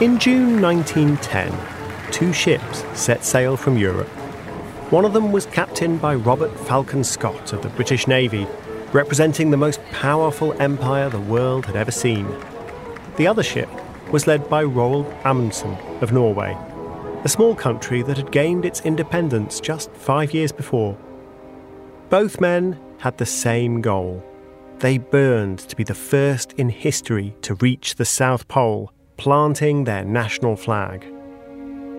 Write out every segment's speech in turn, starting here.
In June 1910, two ships set sail from Europe. One of them was captained by Robert Falcon Scott of the British Navy, representing the most powerful empire the world had ever seen. The other ship was led by Roald Amundsen of Norway, a small country that had gained its independence just five years before. Both men had the same goal. They burned to be the first in history to reach the South Pole planting their national flag.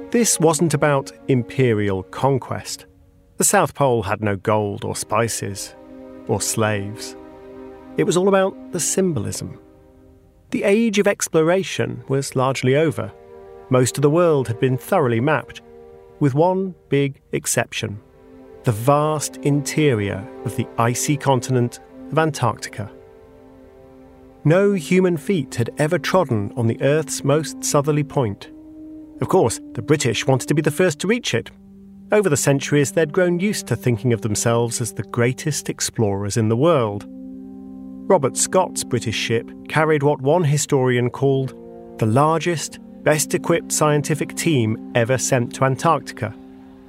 This wasn't about imperial conquest. The South Pole had no gold or spices or slaves. It was all about the symbolism. The age of exploration was largely over. Most of the world had been thoroughly mapped, with one big exception the vast interior of the icy continent of Antarctica. No human feet had ever trodden on the Earth's most southerly point. Of course, the British wanted to be the first to reach it. Over the centuries, they'd grown used to thinking of themselves as the greatest explorers in the world. Robert Scott's British ship carried what one historian called the largest, best equipped scientific team ever sent to Antarctica.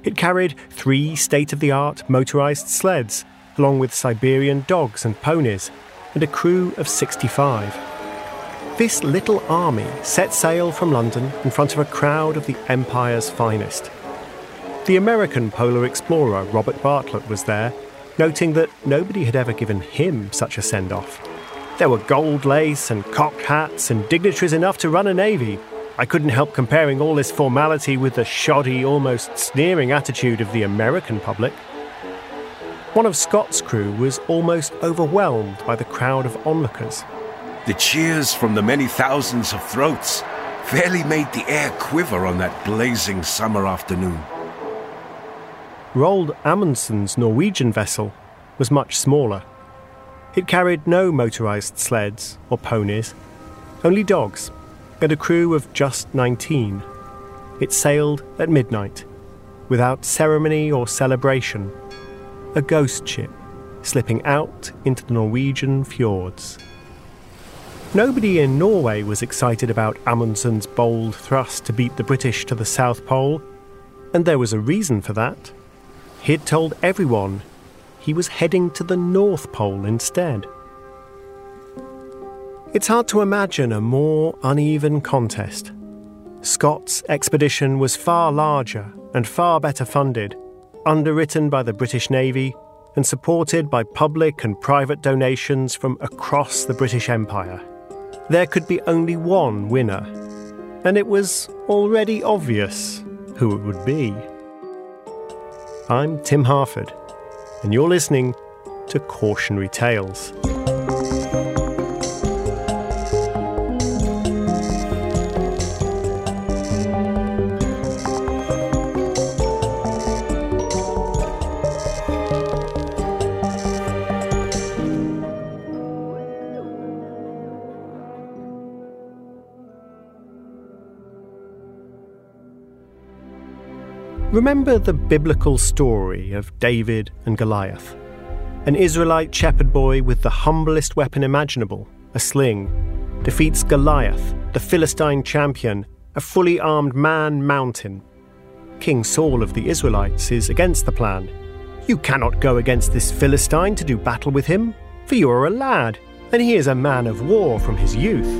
It carried three state of the art motorized sleds, along with Siberian dogs and ponies, and a crew of 65. This little army set sail from London in front of a crowd of the Empire's finest. The American polar explorer Robert Bartlett was there, noting that nobody had ever given him such a send off. There were gold lace and cocked hats and dignitaries enough to run a navy. I couldn't help comparing all this formality with the shoddy, almost sneering attitude of the American public. One of Scott's crew was almost overwhelmed by the crowd of onlookers. The cheers from the many thousands of throats fairly made the air quiver on that blazing summer afternoon. Roald Amundsen's Norwegian vessel was much smaller. It carried no motorized sleds or ponies, only dogs, and a crew of just 19. It sailed at midnight, without ceremony or celebration a ghost ship slipping out into the Norwegian fjords. Nobody in Norway was excited about Amundsen's bold thrust to beat the British to the South Pole, and there was a reason for that. He'd told everyone he was heading to the North Pole instead. It's hard to imagine a more uneven contest. Scott's expedition was far larger and far better funded, underwritten by the British Navy and supported by public and private donations from across the British Empire. there could be only one winner, and it was already obvious who it would be. I'm Tim Harford, and you're listening to Cautionary Tales. Remember the biblical story of David and Goliath? An Israelite shepherd boy with the humblest weapon imaginable, a sling, defeats Goliath, the Philistine champion, a fully armed man mountain. King Saul of the Israelites is against the plan. You cannot go against this Philistine to do battle with him, for you are a lad, and he is a man of war from his youth.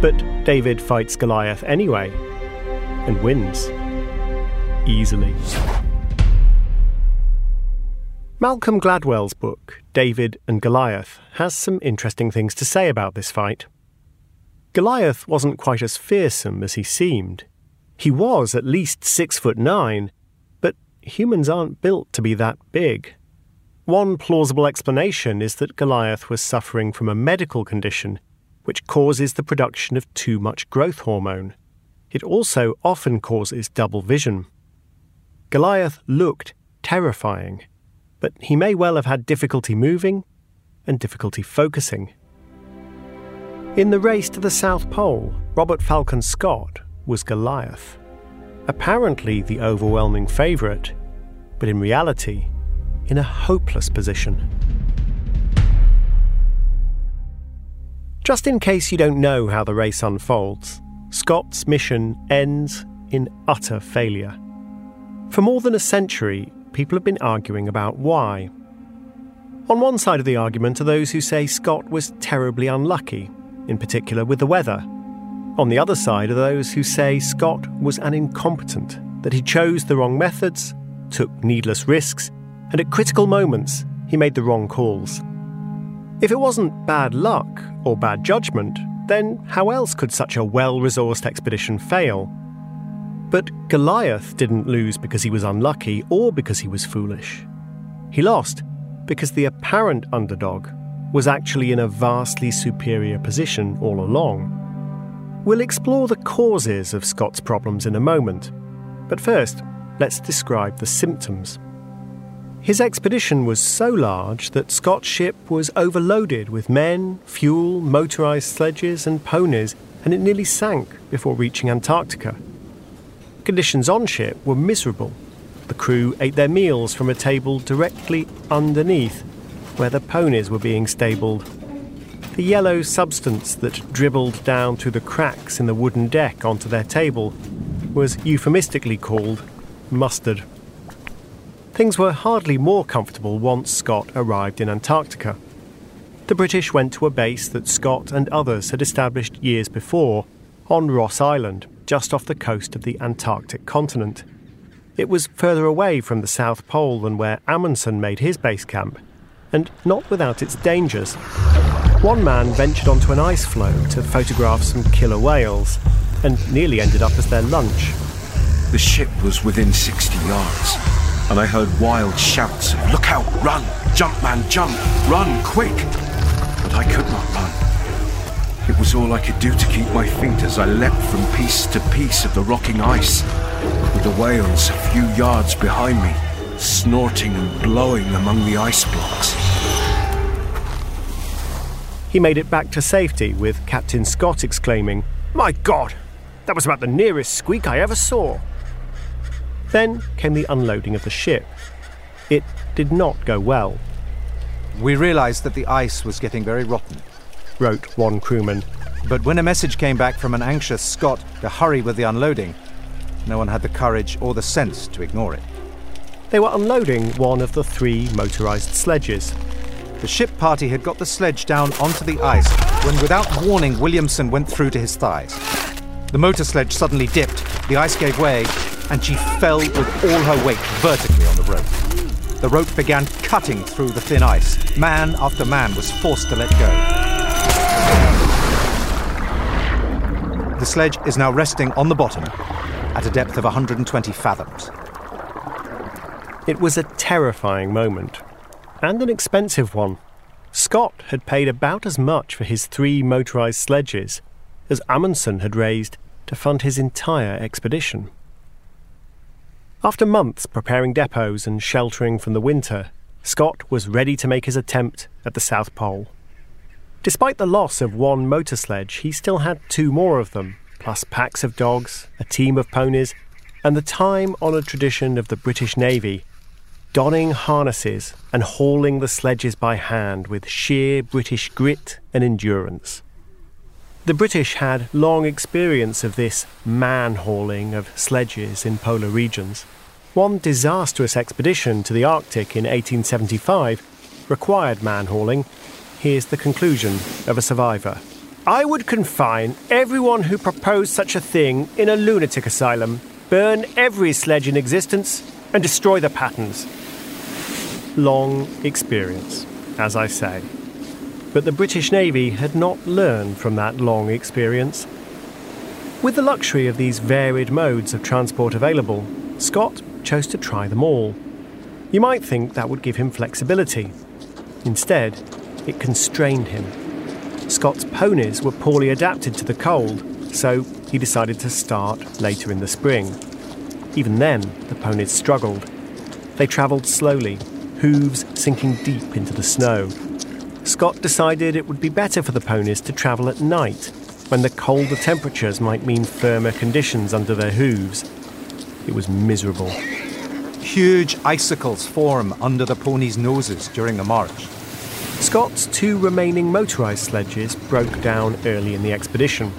But David fights Goliath anyway, and wins easily. Malcolm Gladwell's book, David and Goliath, has some interesting things to say about this fight. Goliath wasn't quite as fearsome as he seemed. He was at least six foot nine, but humans aren't built to be that big. One plausible explanation is that Goliath was suffering from a medical condition which causes the production of too much growth hormone. It also often causes double vision. Goliath looked terrifying, but he may well have had difficulty moving and difficulty focusing. In the race to the South Pole, Robert Falcon Scott was Goliath. Apparently the overwhelming favourite, but in reality, in a hopeless position. Just in case you don't know how the race unfolds, Scott's mission ends in utter failure. For more than a century, people have been arguing about why. On one side of the argument are those who say Scott was terribly unlucky, in particular with the weather. On the other side are those who say Scott was an incompetent, that he chose the wrong methods, took needless risks, and at critical moments he made the wrong calls. If it wasn't bad luck or bad judgment, then how else could such a well resourced expedition fail? But Goliath didn't lose because he was unlucky or because he was foolish. He lost because the apparent underdog was actually in a vastly superior position all along. We'll explore the causes of Scott's problems in a moment, but first, let's describe the symptoms. His expedition was so large that Scott's ship was overloaded with men, fuel, motorised sledges, and ponies, and it nearly sank before reaching Antarctica. Conditions on ship were miserable. The crew ate their meals from a table directly underneath where the ponies were being stabled. The yellow substance that dribbled down through the cracks in the wooden deck onto their table was euphemistically called mustard. Things were hardly more comfortable once Scott arrived in Antarctica. The British went to a base that Scott and others had established years before on Ross Island, just off the coast of the Antarctic continent. It was further away from the South Pole than where Amundsen made his base camp, and not without its dangers. One man ventured onto an ice floe to photograph some killer whales, and nearly ended up as their lunch. The ship was within 60 yards, and I heard wild shouts of, Look out, run! Jump, man, jump! Run, quick! But I could not run. It was all I could do to keep my feet as I leapt from piece to piece of the rocking ice, with the whales a few yards behind me, snorting and blowing among the ice blocks. He made it back to safety with Captain Scott exclaiming, My God, that was about the nearest squeak I ever saw. Then came the unloading of the ship. It did not go well. We realized that the ice was getting very rotten wrote one crewman. But when a message came back from an anxious Scott to hurry with the unloading, no one had the courage or the sense to ignore it. They were unloading one of the three motorized sledges. The ship party had got the sledge down onto the ice when, without warning, Williamson went through to his thighs. The motor sledge suddenly dipped, the ice gave way, and she fell with all her weight vertically on the rope. The rope began cutting through the thin ice. Man after man was forced to let go. The sledge is now resting on the bottom at a depth of 120 fathoms. It was a terrifying moment, and an expensive one. Scott had paid about as much for his three motorised sledges as Amundsen had raised to fund his entire expedition. After months preparing depots and sheltering from the winter, Scott was ready to make his attempt at the South Pole. Despite the loss of one motor sledge, he still had two more of them, plus packs of dogs, a team of ponies, and the time honoured tradition of the British Navy donning harnesses and hauling the sledges by hand with sheer British grit and endurance. The British had long experience of this man hauling of sledges in polar regions. One disastrous expedition to the Arctic in 1875 required man hauling. Here's the conclusion of a survivor. I would confine everyone who proposed such a thing in a lunatic asylum, burn every sledge in existence, and destroy the patterns. Long experience, as I say. But the British Navy had not learned from that long experience. With the luxury of these varied modes of transport available, Scott chose to try them all. You might think that would give him flexibility. Instead, it constrained him. Scott's ponies were poorly adapted to the cold, so he decided to start later in the spring. Even then, the ponies struggled. They travelled slowly, hooves sinking deep into the snow. Scott decided it would be better for the ponies to travel at night, when the colder temperatures might mean firmer conditions under their hooves. It was miserable. Huge icicles form under the ponies' noses during the march. Scott's two remaining motorised sledges broke down early in the expedition.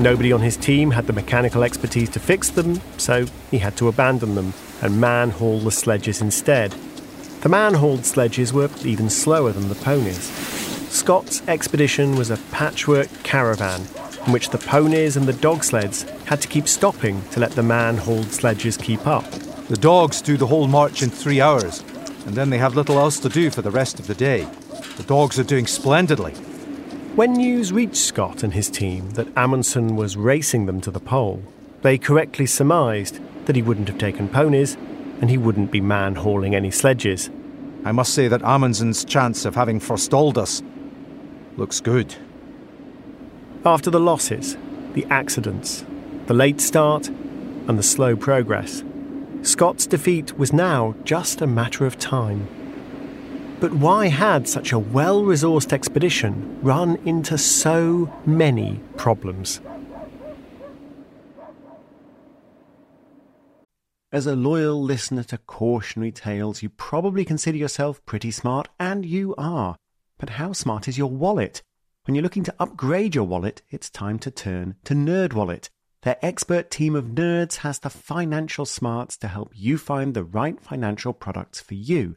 Nobody on his team had the mechanical expertise to fix them, so he had to abandon them and man haul the sledges instead. The man hauled sledges were even slower than the ponies. Scott's expedition was a patchwork caravan in which the ponies and the dog sleds had to keep stopping to let the man hauled sledges keep up. The dogs do the whole march in three hours, and then they have little else to do for the rest of the day. The dogs are doing splendidly. When news reached Scott and his team that Amundsen was racing them to the pole, they correctly surmised that he wouldn't have taken ponies and he wouldn't be man hauling any sledges. I must say that Amundsen's chance of having forestalled us looks good. After the losses, the accidents, the late start, and the slow progress, Scott's defeat was now just a matter of time. But why had such a well resourced expedition run into so many problems? As a loyal listener to cautionary tales, you probably consider yourself pretty smart, and you are. But how smart is your wallet? When you're looking to upgrade your wallet, it's time to turn to NerdWallet. Their expert team of nerds has the financial smarts to help you find the right financial products for you.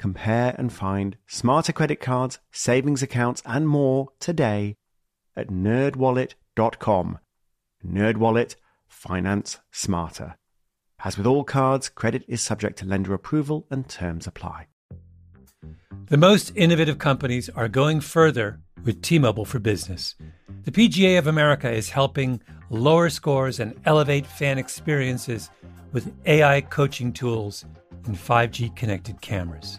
Compare and find smarter credit cards, savings accounts, and more today at nerdwallet.com. Nerdwallet, finance smarter. As with all cards, credit is subject to lender approval and terms apply. The most innovative companies are going further with T Mobile for Business. The PGA of America is helping lower scores and elevate fan experiences with AI coaching tools and 5G connected cameras.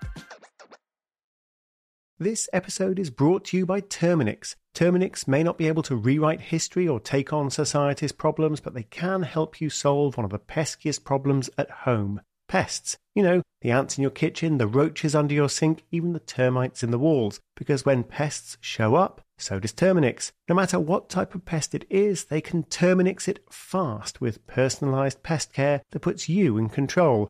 This episode is brought to you by Terminix. Terminix may not be able to rewrite history or take on society's problems, but they can help you solve one of the peskiest problems at home pests. You know, the ants in your kitchen, the roaches under your sink, even the termites in the walls. Because when pests show up, so does Terminix. No matter what type of pest it is, they can Terminix it fast with personalized pest care that puts you in control.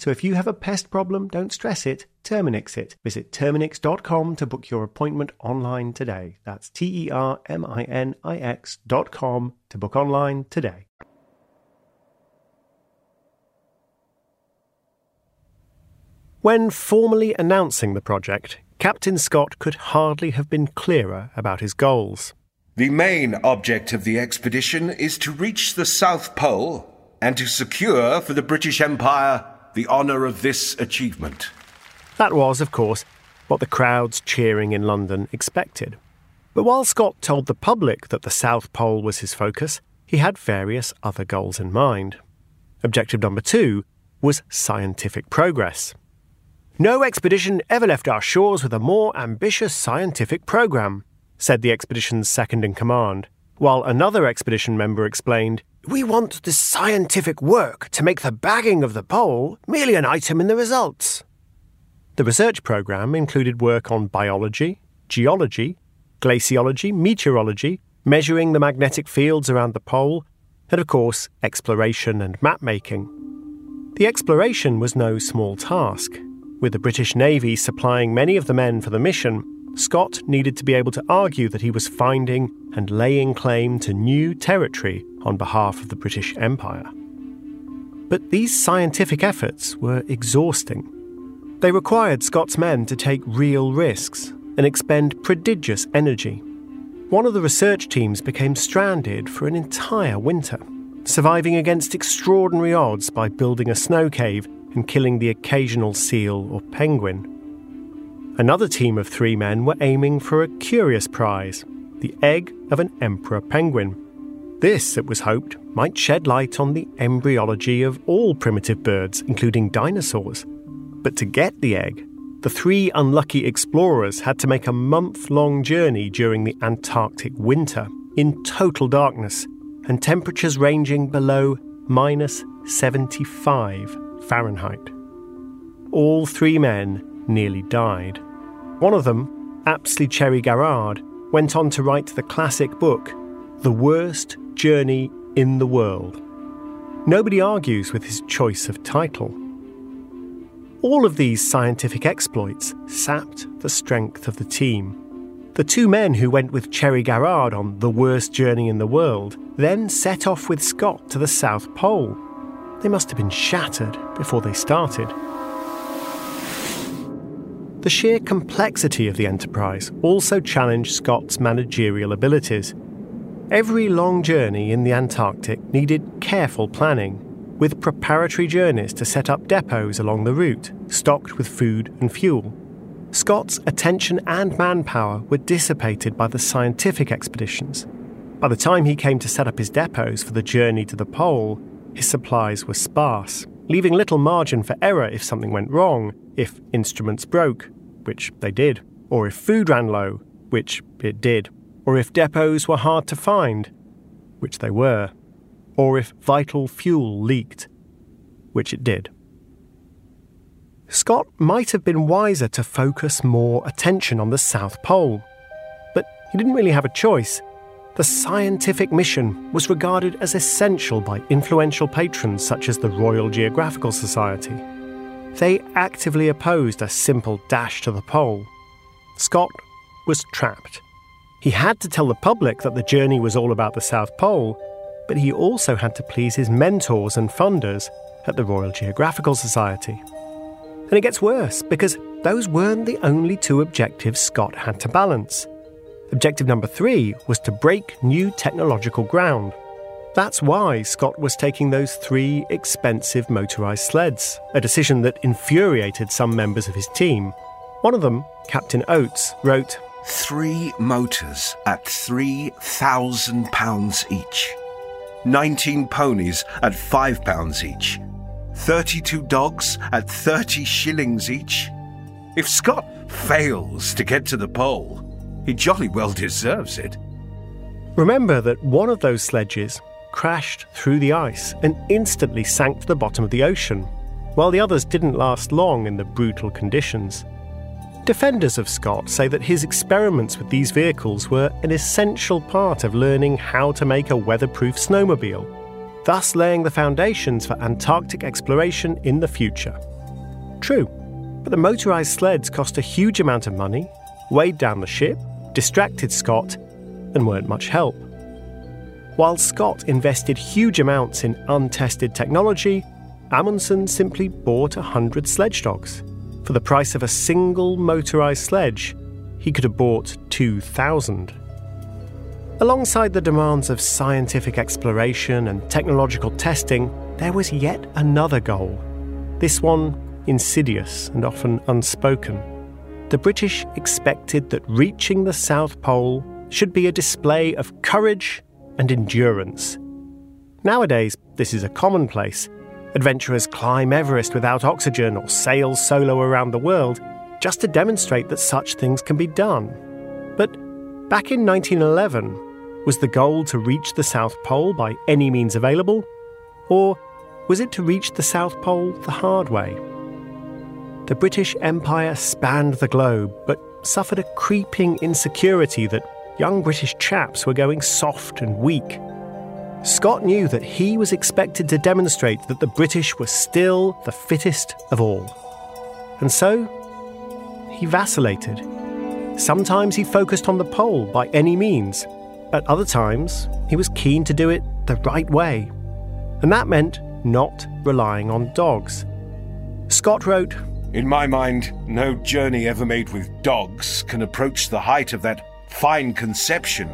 So if you have a pest problem, don't stress it, Terminix it. Visit Terminix.com to book your appointment online today. That's T E R M I N I X.com to book online today. When formally announcing the project, Captain Scott could hardly have been clearer about his goals. The main object of the expedition is to reach the South Pole and to secure for the British Empire the honour of this achievement. That was, of course, what the crowds cheering in London expected. But while Scott told the public that the South Pole was his focus, he had various other goals in mind. Objective number two was scientific progress. No expedition ever left our shores with a more ambitious scientific program, said the expedition's second in command, while another expedition member explained, We want the scientific work to make the bagging of the pole merely an item in the results. The research program included work on biology, geology, glaciology, meteorology, measuring the magnetic fields around the pole, and of course, exploration and map making. The exploration was no small task. With the British Navy supplying many of the men for the mission, Scott needed to be able to argue that he was finding and laying claim to new territory on behalf of the British Empire. But these scientific efforts were exhausting. They required Scott's men to take real risks and expend prodigious energy. One of the research teams became stranded for an entire winter, surviving against extraordinary odds by building a snow cave and killing the occasional seal or penguin. Another team of three men were aiming for a curious prize the egg of an emperor penguin. This, it was hoped, might shed light on the embryology of all primitive birds, including dinosaurs. But to get the egg, the three unlucky explorers had to make a month long journey during the Antarctic winter in total darkness and temperatures ranging below minus 75 Fahrenheit. All three men nearly died. One of them, Apsley Cherry Garrard, went on to write the classic book, The Worst Journey in the World. Nobody argues with his choice of title. All of these scientific exploits sapped the strength of the team. The two men who went with Cherry Garrard on the worst journey in the world then set off with Scott to the South Pole. They must have been shattered before they started. The sheer complexity of the enterprise also challenged Scott's managerial abilities. Every long journey in the Antarctic needed careful planning, with preparatory journeys to set up depots along the route, stocked with food and fuel. Scott's attention and manpower were dissipated by the scientific expeditions. By the time he came to set up his depots for the journey to the pole, his supplies were sparse, leaving little margin for error if something went wrong, if instruments broke, which they did, or if food ran low, which it did, or if depots were hard to find, which they were, or if vital fuel leaked, which it did. Scott might have been wiser to focus more attention on the South Pole, but he didn't really have a choice. The scientific mission was regarded as essential by influential patrons such as the Royal Geographical Society. They actively opposed a simple dash to the pole. Scott was trapped. He had to tell the public that the journey was all about the South Pole, but he also had to please his mentors and funders at the Royal Geographical Society. And it gets worse because those weren't the only two objectives Scott had to balance. Objective number three was to break new technological ground. That's why Scott was taking those three expensive motorised sleds, a decision that infuriated some members of his team. One of them, Captain Oates, wrote Three motors at £3,000 each. 19 ponies at £5 each. 32 dogs at 30 shillings each. If Scott fails to get to the pole, he jolly well deserves it. Remember that one of those sledges crashed through the ice and instantly sank to the bottom of the ocean, while the others didn't last long in the brutal conditions. Defenders of Scott say that his experiments with these vehicles were an essential part of learning how to make a weatherproof snowmobile, thus laying the foundations for Antarctic exploration in the future. True, but the motorised sleds cost a huge amount of money, weighed down the ship, distracted Scott, and weren't much help. While Scott invested huge amounts in untested technology, Amundsen simply bought a hundred sledge dogs. For the price of a single motorised sledge, he could have bought 2,000. Alongside the demands of scientific exploration and technological testing, there was yet another goal. This one insidious and often unspoken. The British expected that reaching the South Pole should be a display of courage and endurance. Nowadays, this is a commonplace. Adventurers climb Everest without oxygen or sail solo around the world just to demonstrate that such things can be done. But back in 1911, was the goal to reach the South Pole by any means available? Or was it to reach the South Pole the hard way? The British Empire spanned the globe, but suffered a creeping insecurity that young British chaps were going soft and weak. Scott knew that he was expected to demonstrate that the British were still the fittest of all. And so, he vacillated. Sometimes he focused on the pole by any means. At other times, he was keen to do it the right way. And that meant not relying on dogs. Scott wrote, In my mind, no journey ever made with dogs can approach the height of that fine conception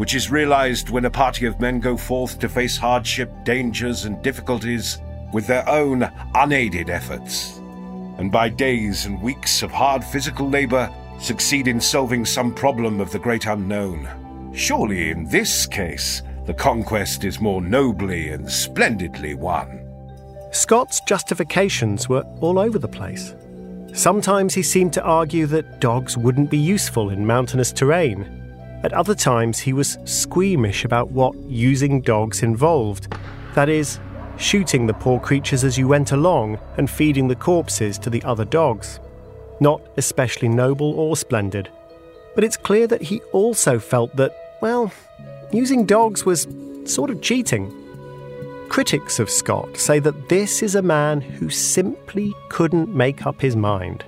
which is realized when a party of men go forth to face hardship, dangers, and difficulties with their own unaided efforts, and by days and weeks of hard physical labor succeed in solving some problem of the great unknown. Surely, in this case, the conquest is more nobly and splendidly won. Scott's justifications were all over the place. Sometimes he seemed to argue that dogs wouldn't be useful in mountainous terrain at other times, he was squeamish about what using dogs involved that is, shooting the poor creatures as you went along and feeding the corpses to the other dogs. Not especially noble or splendid. But it's clear that he also felt that, well, using dogs was sort of cheating. Critics of Scott say that this is a man who simply couldn't make up his mind.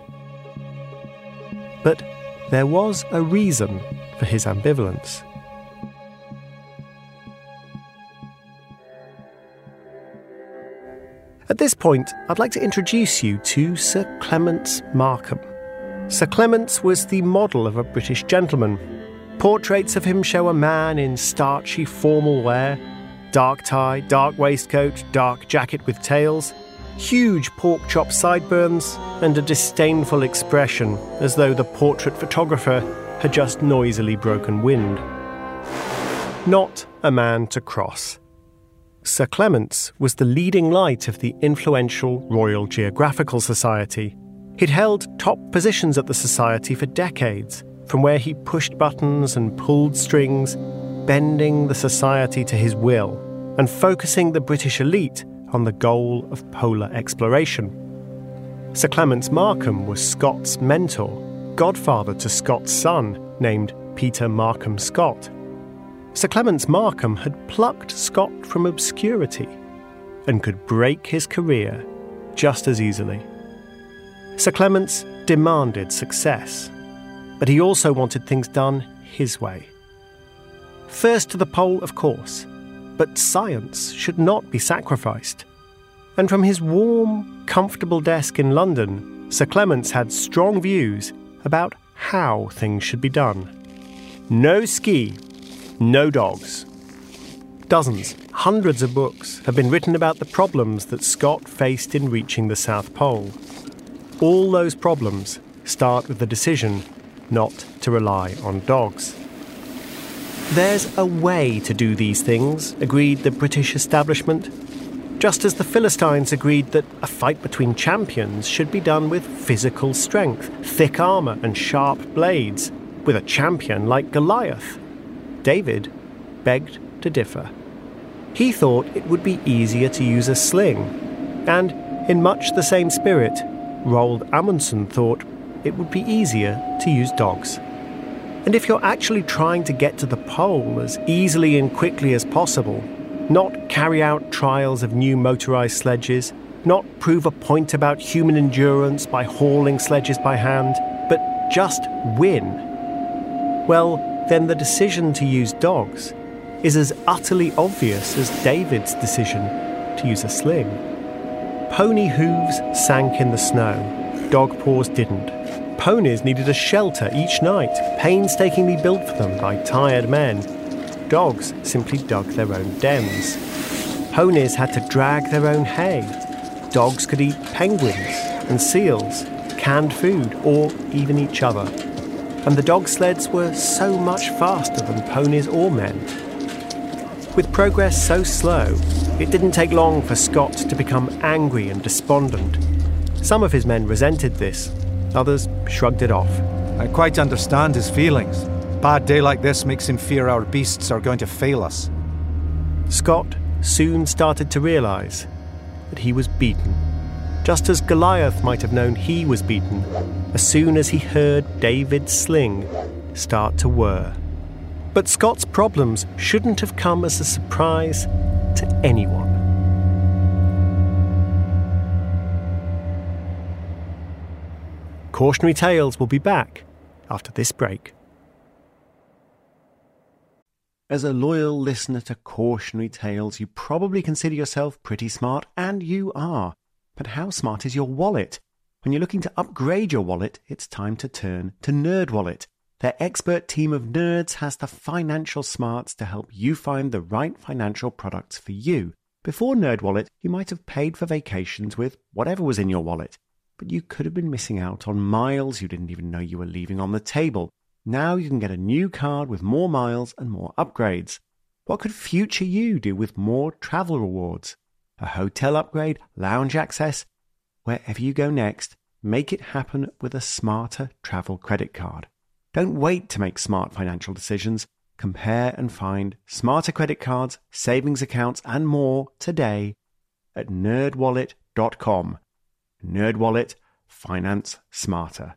But there was a reason for his ambivalence. At this point, I'd like to introduce you to Sir Clements Markham. Sir Clements was the model of a British gentleman. Portraits of him show a man in starchy formal wear, dark tie, dark waistcoat, dark jacket with tails, huge pork chop sideburns, and a disdainful expression as though the portrait photographer had just noisily broken wind. Not a man to cross. Sir Clements was the leading light of the influential Royal Geographical Society. He'd held top positions at the Society for decades, from where he pushed buttons and pulled strings, bending the Society to his will, and focusing the British elite on the goal of polar exploration. Sir Clements Markham was Scott's mentor godfather to Scott's son, named Peter Markham Scott. Sir Clements Markham had plucked Scott from obscurity and could break his career just as easily. Sir Clements demanded success, but he also wanted things done his way. First to the pole, of course, but science should not be sacrificed. And from his warm, comfortable desk in London, Sir Clements had strong views about how things should be done. No ski, no dogs. Dozens, hundreds of books have been written about the problems that Scott faced in reaching the South Pole. All those problems start with the decision not to rely on dogs. There's a way to do these things, agreed the British establishment. Just as the Philistines agreed that a fight between champions should be done with physical strength, thick armour, and sharp blades, with a champion like Goliath. David begged to differ. He thought it would be easier to use a sling, and, in much the same spirit, Roald Amundsen thought it would be easier to use dogs. And if you're actually trying to get to the pole as easily and quickly as possible, not carry out trials of new motorized sledges, not prove a point about human endurance by hauling sledges by hand, but just win, well, then the decision to use dogs is as utterly obvious as David's decision to use a sling. Pony hooves sank in the snow, dog paws didn't. Ponies needed a shelter each night, painstakingly built for them by tired men. Dogs simply dug their own dens. Ponies had to drag their own hay. Dogs could eat penguins and seals, canned food, or even each other. And the dog sleds were so much faster than ponies or men. With progress so slow, it didn't take long for Scott to become angry and despondent. Some of his men resented this, Others shrugged it off. I quite understand his feelings. Bad day like this makes him fear our beasts are going to fail us. Scott soon started to realise that he was beaten, just as Goliath might have known he was beaten as soon as he heard David's sling start to whir. But Scott's problems shouldn't have come as a surprise to anyone. Cautionary Tales will be back after this break. As a loyal listener to Cautionary Tales, you probably consider yourself pretty smart, and you are. But how smart is your wallet? When you're looking to upgrade your wallet, it's time to turn to NerdWallet. Their expert team of nerds has the financial smarts to help you find the right financial products for you. Before NerdWallet, you might have paid for vacations with whatever was in your wallet but you could have been missing out on miles you didn't even know you were leaving on the table. Now you can get a new card with more miles and more upgrades. What could future you do with more travel rewards? A hotel upgrade, lounge access? Wherever you go next, make it happen with a smarter travel credit card. Don't wait to make smart financial decisions. Compare and find smarter credit cards, savings accounts, and more today at nerdwallet.com. NerdWallet, finance smarter.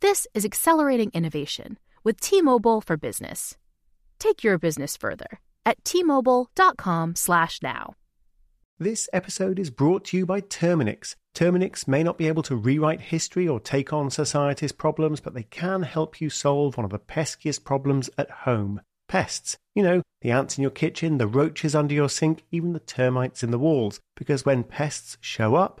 This is accelerating innovation with T-Mobile for Business. Take your business further at t-mobile.com/now. This episode is brought to you by Terminix. Terminix may not be able to rewrite history or take on society's problems, but they can help you solve one of the peskiest problems at home pests. You know, the ants in your kitchen, the roaches under your sink, even the termites in the walls. Because when pests show up,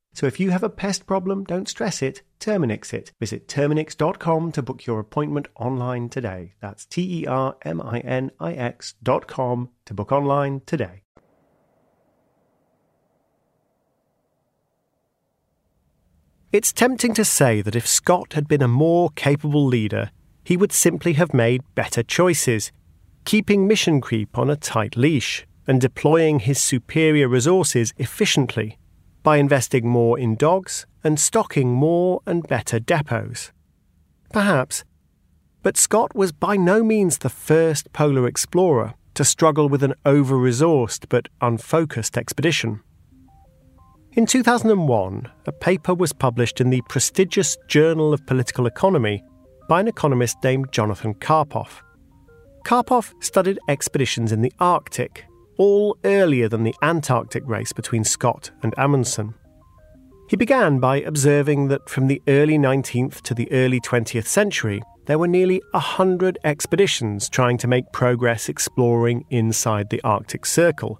So if you have a pest problem, don't stress it, Terminix it. Visit Terminix.com to book your appointment online today. That's T E R M I N I X.com to book online today. It's tempting to say that if Scott had been a more capable leader, he would simply have made better choices, keeping mission creep on a tight leash and deploying his superior resources efficiently. By investing more in dogs and stocking more and better depots. Perhaps. But Scott was by no means the first polar explorer to struggle with an over resourced but unfocused expedition. In 2001, a paper was published in the prestigious Journal of Political Economy by an economist named Jonathan Karpoff. Karpoff studied expeditions in the Arctic, all earlier than the Antarctic race between Scott and Amundsen. He began by observing that from the early 19th to the early 20th century, there were nearly a hundred expeditions trying to make progress exploring inside the Arctic Circle.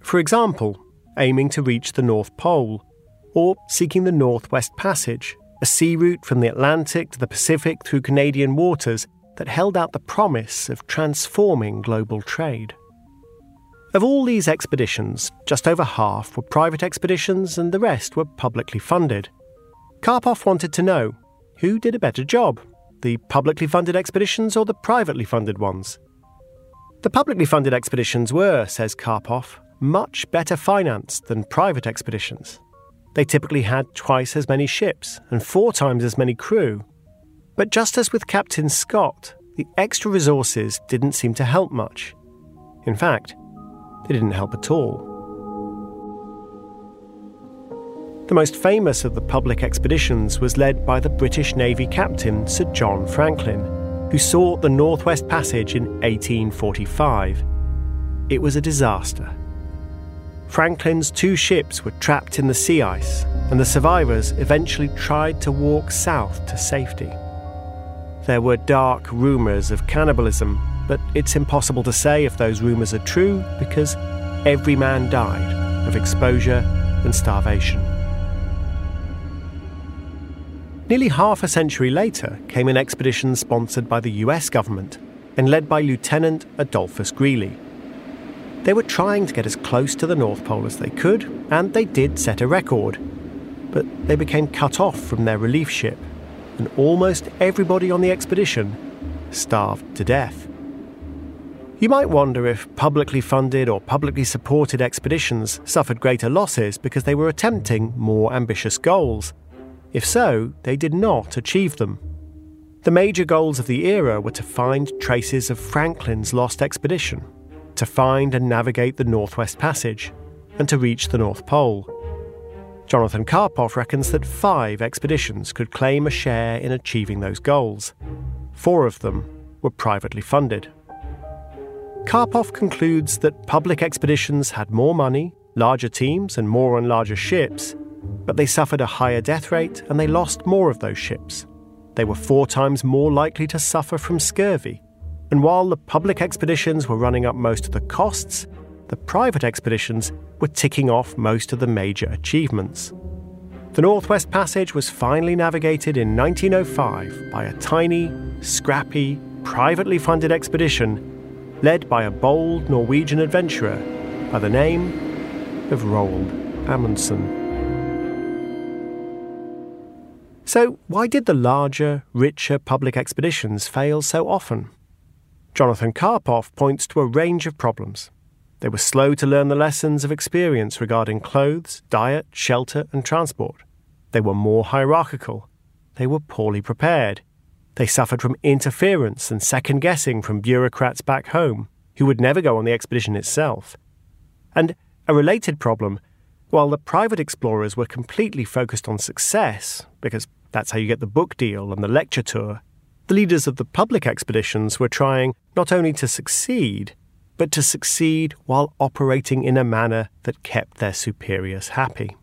For example, aiming to reach the North Pole, or seeking the Northwest Passage, a sea route from the Atlantic to the Pacific through Canadian waters that held out the promise of transforming global trade. Of all these expeditions, just over half were private expeditions and the rest were publicly funded. Karpoff wanted to know who did a better job, the publicly funded expeditions or the privately funded ones? The publicly funded expeditions were, says Karpoff, much better financed than private expeditions. They typically had twice as many ships and four times as many crew. But just as with Captain Scott, the extra resources didn't seem to help much. In fact, they didn't help at all. The most famous of the public expeditions was led by the British Navy captain Sir John Franklin, who saw the Northwest Passage in 1845. It was a disaster. Franklin's two ships were trapped in the sea ice, and the survivors eventually tried to walk south to safety. There were dark rumours of cannibalism, but it's impossible to say if those rumours are true because every man died of exposure and starvation. Nearly half a century later came an expedition sponsored by the US government and led by Lieutenant Adolphus Greely. They were trying to get as close to the North Pole as they could, and they did set a record. But they became cut off from their relief ship, and almost everybody on the expedition starved to death. You might wonder if publicly funded or publicly supported expeditions suffered greater losses because they were attempting more ambitious goals. If so, they did not achieve them. The major goals of the era were to find traces of Franklin's lost expedition to find and navigate the Northwest Passage, and to reach the North Pole. Jonathan Karpoff reckons that five expeditions could claim a share in achieving those goals. Four of them were privately funded. Karpoff concludes that public expeditions had more money, larger teams, and more and larger ships, but they suffered a higher death rate and they lost more of those ships. They were four times more likely to suffer from scurvy and while the public expeditions were running up most of the costs, the private expeditions were ticking off most of the major achievements. The Northwest Passage was finally navigated in 1905 by a tiny, scrappy, privately funded expedition led by a bold Norwegian adventurer by the name of Roald Amundsen. So, why did the larger, richer public expeditions fail so often? Jonathan Karpoff points to a range of problems. They were slow to learn the lessons of experience regarding clothes, diet, shelter, and transport. They were more hierarchical. They were poorly prepared. They suffered from interference and second guessing from bureaucrats back home, who would never go on the expedition itself. And a related problem while the private explorers were completely focused on success, because that's how you get the book deal and the lecture tour, the leaders of the public expeditions were trying not only to succeed, but to succeed while operating in a manner that kept their superiors happy.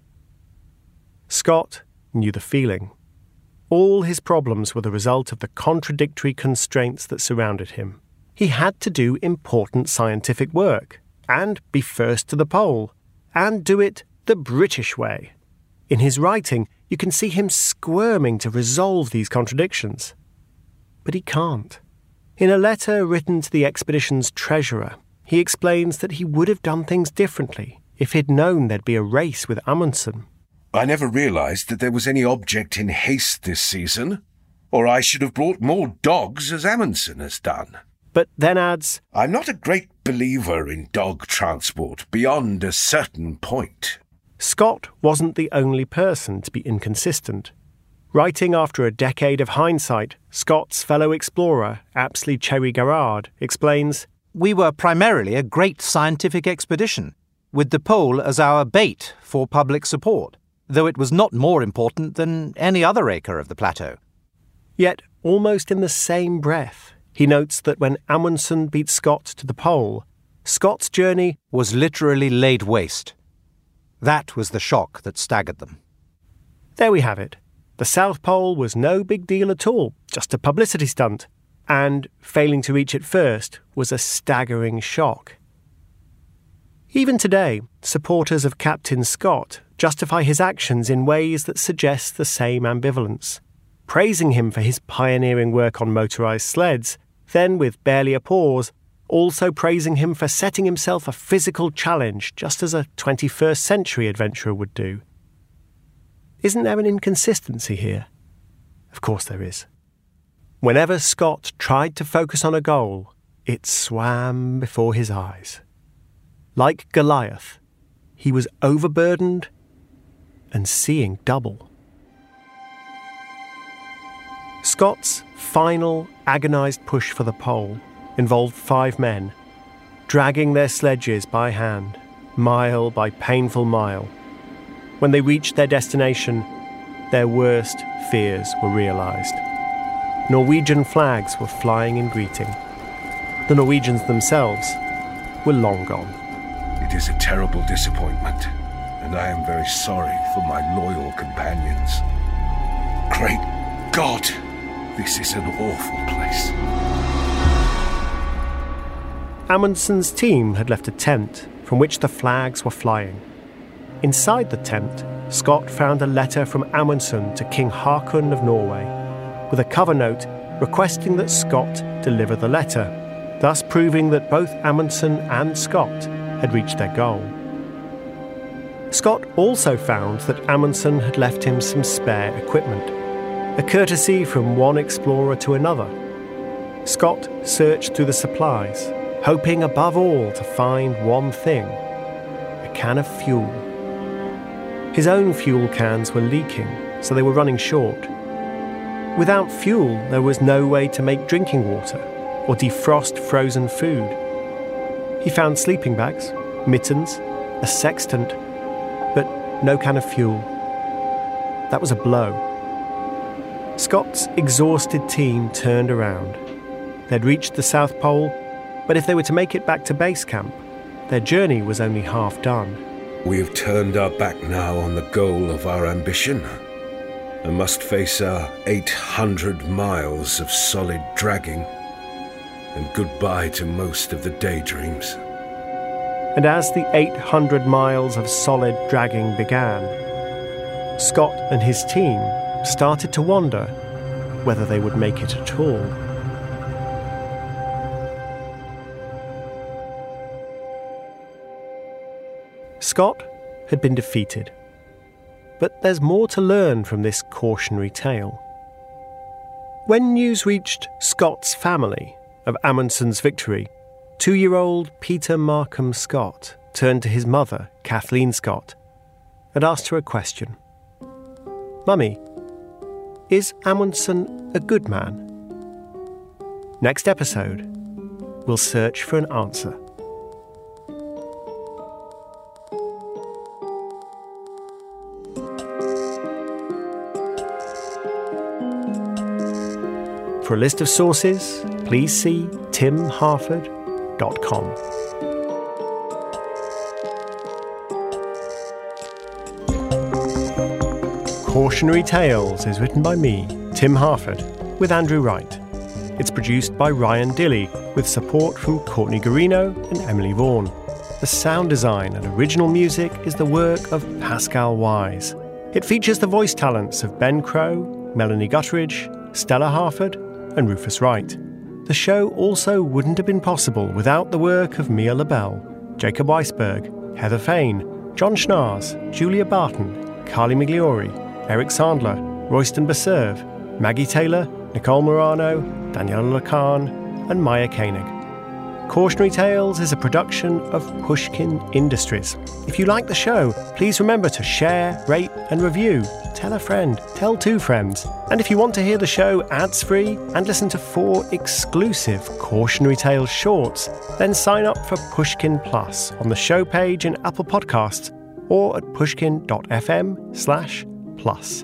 Scott knew the feeling. All his problems were the result of the contradictory constraints that surrounded him. He had to do important scientific work, and be first to the pole, and do it the British way. In his writing, you can see him squirming to resolve these contradictions but he can't. In a letter written to the expedition's treasurer, he explains that he would have done things differently if he'd known there'd be a race with Amundsen. I never realized that there was any object in haste this season, or I should have brought more dogs as Amundsen has done. But then adds, I'm not a great believer in dog transport beyond a certain point. Scott wasn't the only person to be inconsistent. Writing after a decade of hindsight, Scott's fellow explorer, Apsley Cherry Garrard, explains We were primarily a great scientific expedition, with the pole as our bait for public support, though it was not more important than any other acre of the plateau. Yet, almost in the same breath, he notes that when Amundsen beat Scott to the pole, Scott's journey was literally laid waste. That was the shock that staggered them. There we have it. The South Pole was no big deal at all, just a publicity stunt. And failing to reach it first was a staggering shock. Even today, supporters of Captain Scott justify his actions in ways that suggest the same ambivalence, praising him for his pioneering work on motorized sleds, then, with barely a pause, also praising him for setting himself a physical challenge just as a 21st century adventurer would do. Isn't there an inconsistency here? Of course there is. Whenever Scott tried to focus on a goal, it swam before his eyes. Like Goliath, he was overburdened and seeing double. Scott's final agonized push for the pole involved five men, dragging their sledges by hand, mile by painful mile. When they reached their destination, their worst fears were realized. Norwegian flags were flying in greeting. The Norwegians themselves were long gone. It is a terrible disappointment, and I am very sorry for my loyal companions. Great God, this is an awful place. Amundsen's team had left a tent from which the flags were flying. Inside the tent, Scott found a letter from Amundsen to King Haakon of Norway, with a cover note requesting that Scott deliver the letter, thus proving that both Amundsen and Scott had reached their goal. Scott also found that Amundsen had left him some spare equipment, a courtesy from one explorer to another. Scott searched through the supplies, hoping above all to find one thing a can of fuel. His own fuel cans were leaking, so they were running short. Without fuel, there was no way to make drinking water or defrost frozen food. He found sleeping bags, mittens, a sextant, but no can of fuel. That was a blow. Scott's exhausted team turned around. They'd reached the South Pole but if they were to make it back to base camp, their journey was only half done. We have turned our back now on the goal of our ambition and must face our 800 miles of solid dragging and goodbye to most of the daydreams. And as the 800 miles of solid dragging began, Scott and his team started to wonder whether they would make it at all. Scott had been defeated. But there's more to learn from this cautionary tale. When news reached Scott's family of Amundsen's victory, two year old Peter Markham Scott turned to his mother, Kathleen Scott, and asked her a question Mummy, is Amundsen a good man? Next episode, we'll search for an answer. For a list of sources, please see timharford.com. Cautionary Tales is written by me, Tim Harford, with Andrew Wright. It's produced by Ryan Dilley, with support from Courtney Garino and Emily Vaughan. The sound design and original music is the work of Pascal Wyse. It features the voice talents of Ben Crow, Melanie Gutteridge, Stella Harford, and Rufus Wright. The show also wouldn't have been possible without the work of Mia Lobel, Jacob Weisberg, Heather Fain, Jon Schnaars, Julia Barton, Carly Migliori, Eric Sandler, Royston Baserve, Maggie Taylor, Nicole Morano, Daniela Lacan, and Maya Koenig. Cautionary Tales is a production of Pushkin Industries. If you like the show, please remember to share, rate, and review. Tell a friend, tell two friends. And if you want to hear the show ads free and listen to four exclusive Cautionary Tales shorts, then sign up for Pushkin Plus on the show page in Apple Podcasts or at pushkin.fm slash plus.